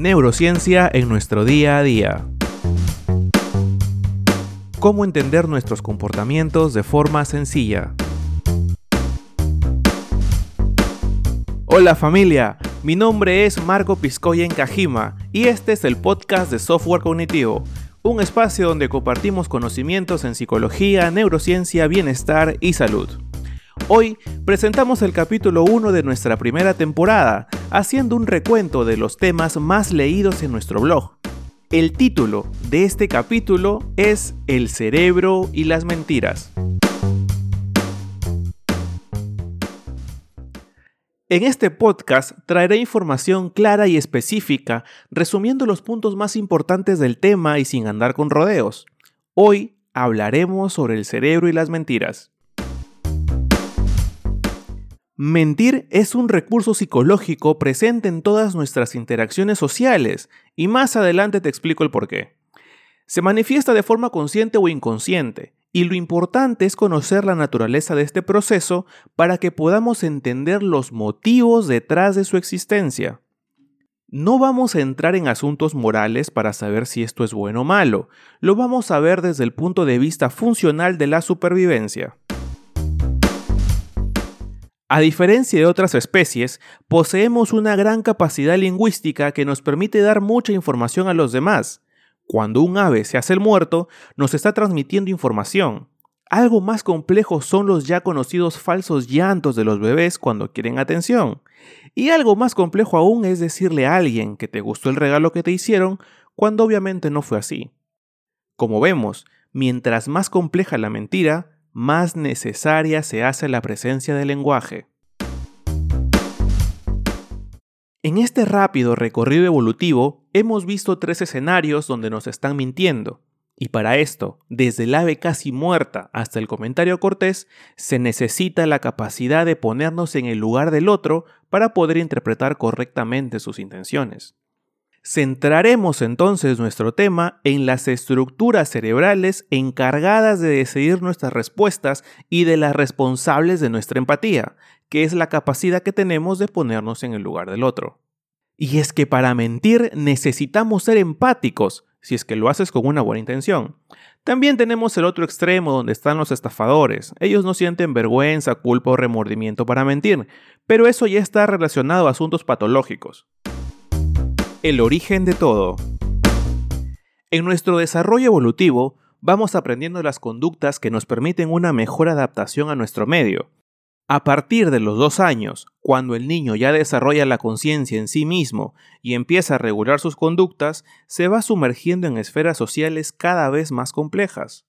Neurociencia en nuestro día a día. Cómo entender nuestros comportamientos de forma sencilla. Hola familia, mi nombre es Marco Piscoya Kajima y este es el podcast de Software Cognitivo, un espacio donde compartimos conocimientos en psicología, neurociencia, bienestar y salud. Hoy presentamos el capítulo 1 de nuestra primera temporada, haciendo un recuento de los temas más leídos en nuestro blog. El título de este capítulo es El cerebro y las mentiras. En este podcast traeré información clara y específica, resumiendo los puntos más importantes del tema y sin andar con rodeos. Hoy hablaremos sobre el cerebro y las mentiras. Mentir es un recurso psicológico presente en todas nuestras interacciones sociales, y más adelante te explico el por qué. Se manifiesta de forma consciente o inconsciente, y lo importante es conocer la naturaleza de este proceso para que podamos entender los motivos detrás de su existencia. No vamos a entrar en asuntos morales para saber si esto es bueno o malo, lo vamos a ver desde el punto de vista funcional de la supervivencia. A diferencia de otras especies, poseemos una gran capacidad lingüística que nos permite dar mucha información a los demás. Cuando un ave se hace el muerto, nos está transmitiendo información. Algo más complejo son los ya conocidos falsos llantos de los bebés cuando quieren atención. Y algo más complejo aún es decirle a alguien que te gustó el regalo que te hicieron cuando obviamente no fue así. Como vemos, mientras más compleja la mentira, más necesaria se hace la presencia del lenguaje. En este rápido recorrido evolutivo hemos visto tres escenarios donde nos están mintiendo, y para esto, desde el ave casi muerta hasta el comentario cortés, se necesita la capacidad de ponernos en el lugar del otro para poder interpretar correctamente sus intenciones. Centraremos entonces nuestro tema en las estructuras cerebrales encargadas de decidir nuestras respuestas y de las responsables de nuestra empatía, que es la capacidad que tenemos de ponernos en el lugar del otro. Y es que para mentir necesitamos ser empáticos, si es que lo haces con una buena intención. También tenemos el otro extremo donde están los estafadores. Ellos no sienten vergüenza, culpa o remordimiento para mentir, pero eso ya está relacionado a asuntos patológicos. El origen de todo. En nuestro desarrollo evolutivo, vamos aprendiendo las conductas que nos permiten una mejor adaptación a nuestro medio. A partir de los dos años, cuando el niño ya desarrolla la conciencia en sí mismo y empieza a regular sus conductas, se va sumergiendo en esferas sociales cada vez más complejas.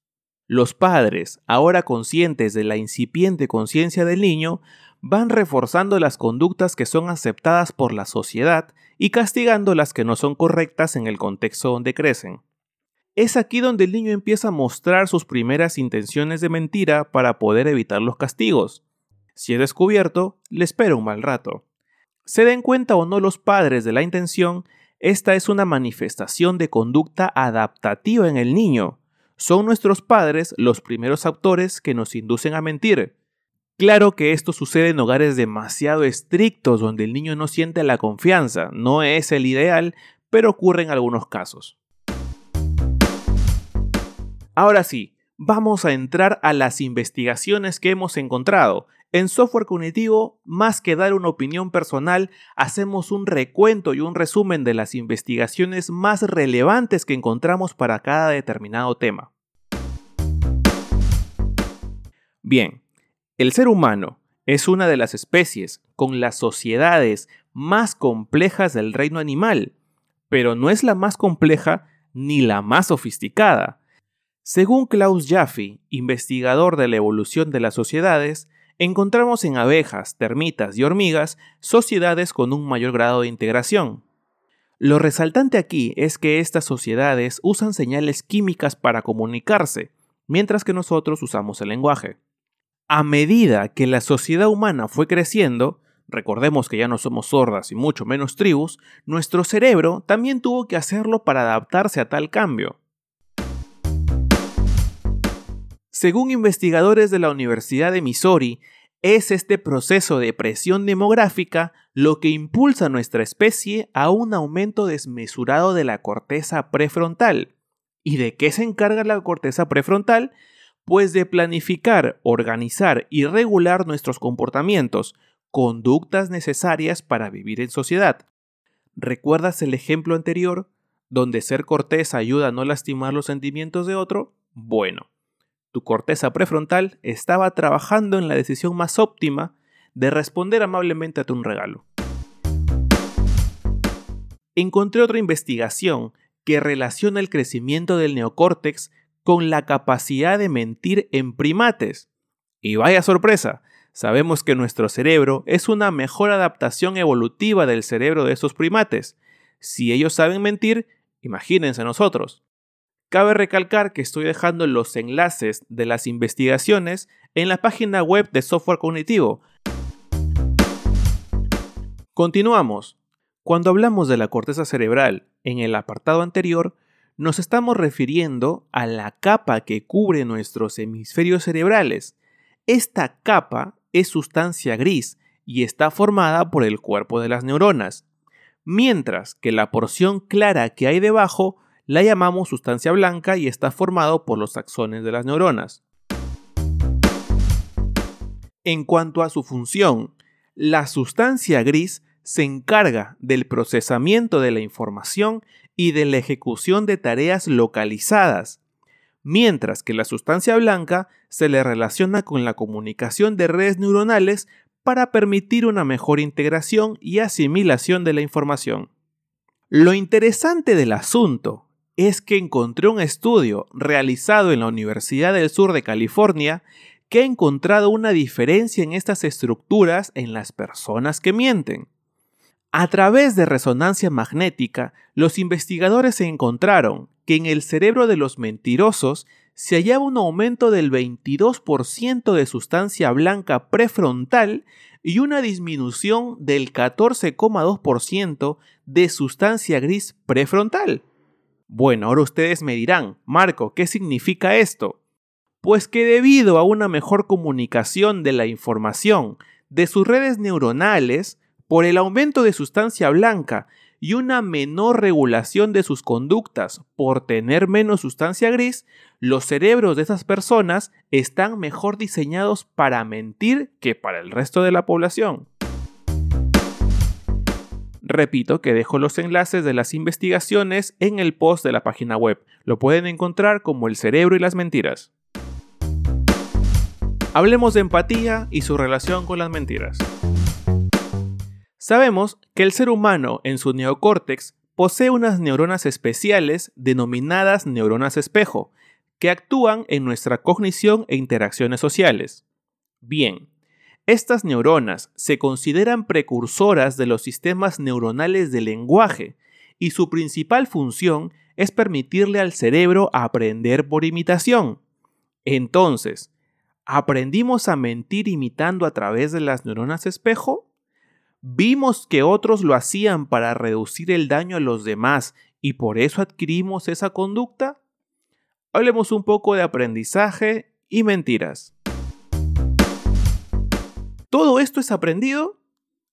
Los padres, ahora conscientes de la incipiente conciencia del niño, van reforzando las conductas que son aceptadas por la sociedad y castigando las que no son correctas en el contexto donde crecen. Es aquí donde el niño empieza a mostrar sus primeras intenciones de mentira para poder evitar los castigos. Si es descubierto, le espera un mal rato. Se den cuenta o no los padres de la intención, esta es una manifestación de conducta adaptativa en el niño. Son nuestros padres los primeros autores que nos inducen a mentir, Claro que esto sucede en hogares demasiado estrictos donde el niño no siente la confianza, no es el ideal, pero ocurre en algunos casos. Ahora sí, vamos a entrar a las investigaciones que hemos encontrado. En software cognitivo, más que dar una opinión personal, hacemos un recuento y un resumen de las investigaciones más relevantes que encontramos para cada determinado tema. Bien, el ser humano es una de las especies con las sociedades más complejas del reino animal, pero no es la más compleja ni la más sofisticada. Según Klaus Jaffe, investigador de la evolución de las sociedades, encontramos en abejas, termitas y hormigas sociedades con un mayor grado de integración. Lo resaltante aquí es que estas sociedades usan señales químicas para comunicarse, mientras que nosotros usamos el lenguaje. A medida que la sociedad humana fue creciendo, recordemos que ya no somos sordas y mucho menos tribus, nuestro cerebro también tuvo que hacerlo para adaptarse a tal cambio. Según investigadores de la Universidad de Missouri, Es este proceso de presión demográfica lo que impulsa a nuestra especie a un aumento desmesurado de la corteza prefrontal. ¿Y de qué se encarga la corteza prefrontal? Pues de planificar, organizar y regular nuestros comportamientos, conductas necesarias para vivir en sociedad. ¿Recuerdas el ejemplo anterior, donde ser cortés ayuda a no lastimar los sentimientos de otro? Bueno, tu corteza prefrontal estaba trabajando en la decisión más óptima de responder amablemente a tu regalo. Encontré otra investigación que relaciona el crecimiento del neocórtex con la capacidad de mentir en primates. Y vaya sorpresa, sabemos que nuestro cerebro es una mejor adaptación evolutiva del cerebro de esos primates. Si ellos saben mentir, imagínense nosotros. Cabe recalcar que estoy dejando los enlaces de las investigaciones en la página web de software cognitivo. Continuamos. Cuando hablamos de la corteza cerebral en el apartado anterior, nos estamos refiriendo a la capa que cubre nuestros hemisferios cerebrales. Esta capa es sustancia gris y está formada por el cuerpo de las neuronas, mientras que la porción clara que hay debajo la llamamos sustancia blanca y está formado por los axones de las neuronas. En cuanto a su función, la sustancia gris se encarga del procesamiento de la información y de la ejecución de tareas localizadas, mientras que la sustancia blanca se le relaciona con la comunicación de redes neuronales para permitir una mejor integración y asimilación de la información. Lo interesante del asunto es que encontré un estudio realizado en la Universidad del Sur de California que ha encontrado una diferencia en estas estructuras en las personas que mienten. A través de resonancia magnética, los investigadores encontraron que en el cerebro de los mentirosos se hallaba un aumento del 22% de sustancia blanca prefrontal y una disminución del 14,2% de sustancia gris prefrontal. Bueno, ahora ustedes me dirán, Marco, ¿qué significa esto? Pues que debido a una mejor comunicación de la información de sus redes neuronales, por el aumento de sustancia blanca y una menor regulación de sus conductas por tener menos sustancia gris, los cerebros de esas personas están mejor diseñados para mentir que para el resto de la población. Repito que dejo los enlaces de las investigaciones en el post de la página web. Lo pueden encontrar como El cerebro y las mentiras. Hablemos de empatía y su relación con las mentiras. Sabemos que el ser humano en su neocórtex posee unas neuronas especiales denominadas neuronas espejo, que actúan en nuestra cognición e interacciones sociales. Bien, estas neuronas se consideran precursoras de los sistemas neuronales del lenguaje y su principal función es permitirle al cerebro aprender por imitación. Entonces, ¿aprendimos a mentir imitando a través de las neuronas espejo? ¿Vimos que otros lo hacían para reducir el daño a los demás y por eso adquirimos esa conducta? Hablemos un poco de aprendizaje y mentiras. ¿Todo esto es aprendido?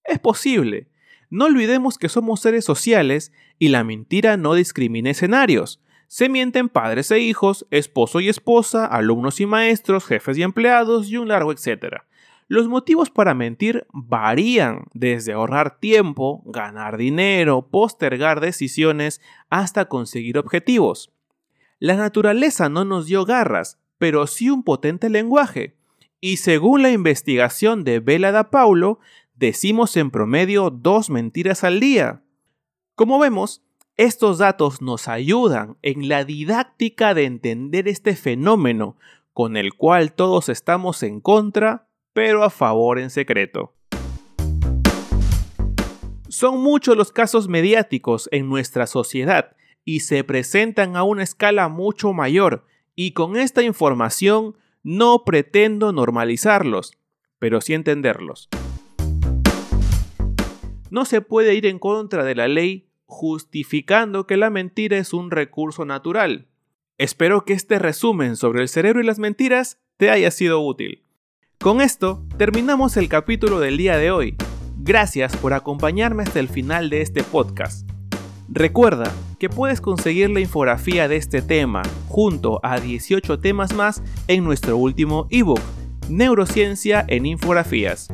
Es posible. No olvidemos que somos seres sociales y la mentira no discrimina escenarios. Se mienten padres e hijos, esposo y esposa, alumnos y maestros, jefes y empleados y un largo etcétera. Los motivos para mentir varían desde ahorrar tiempo, ganar dinero, postergar decisiones, hasta conseguir objetivos. La naturaleza no nos dio garras, pero sí un potente lenguaje. Y según la investigación de Bela da Paulo, decimos en promedio dos mentiras al día. Como vemos, estos datos nos ayudan en la didáctica de entender este fenómeno con el cual todos estamos en contra, pero a favor en secreto. Son muchos los casos mediáticos en nuestra sociedad y se presentan a una escala mucho mayor, y con esta información no pretendo normalizarlos, pero sí entenderlos. No se puede ir en contra de la ley justificando que la mentira es un recurso natural. Espero que este resumen sobre el cerebro y las mentiras te haya sido útil. Con esto terminamos el capítulo del día de hoy. Gracias por acompañarme hasta el final de este podcast. Recuerda que puedes conseguir la infografía de este tema junto a 18 temas más en nuestro último ebook, Neurociencia en Infografías.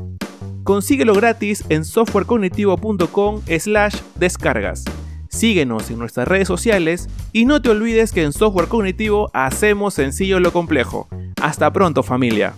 Consíguelo gratis en softwarecognitivo.com slash descargas. Síguenos en nuestras redes sociales y no te olvides que en Software Cognitivo hacemos sencillo lo complejo. Hasta pronto familia.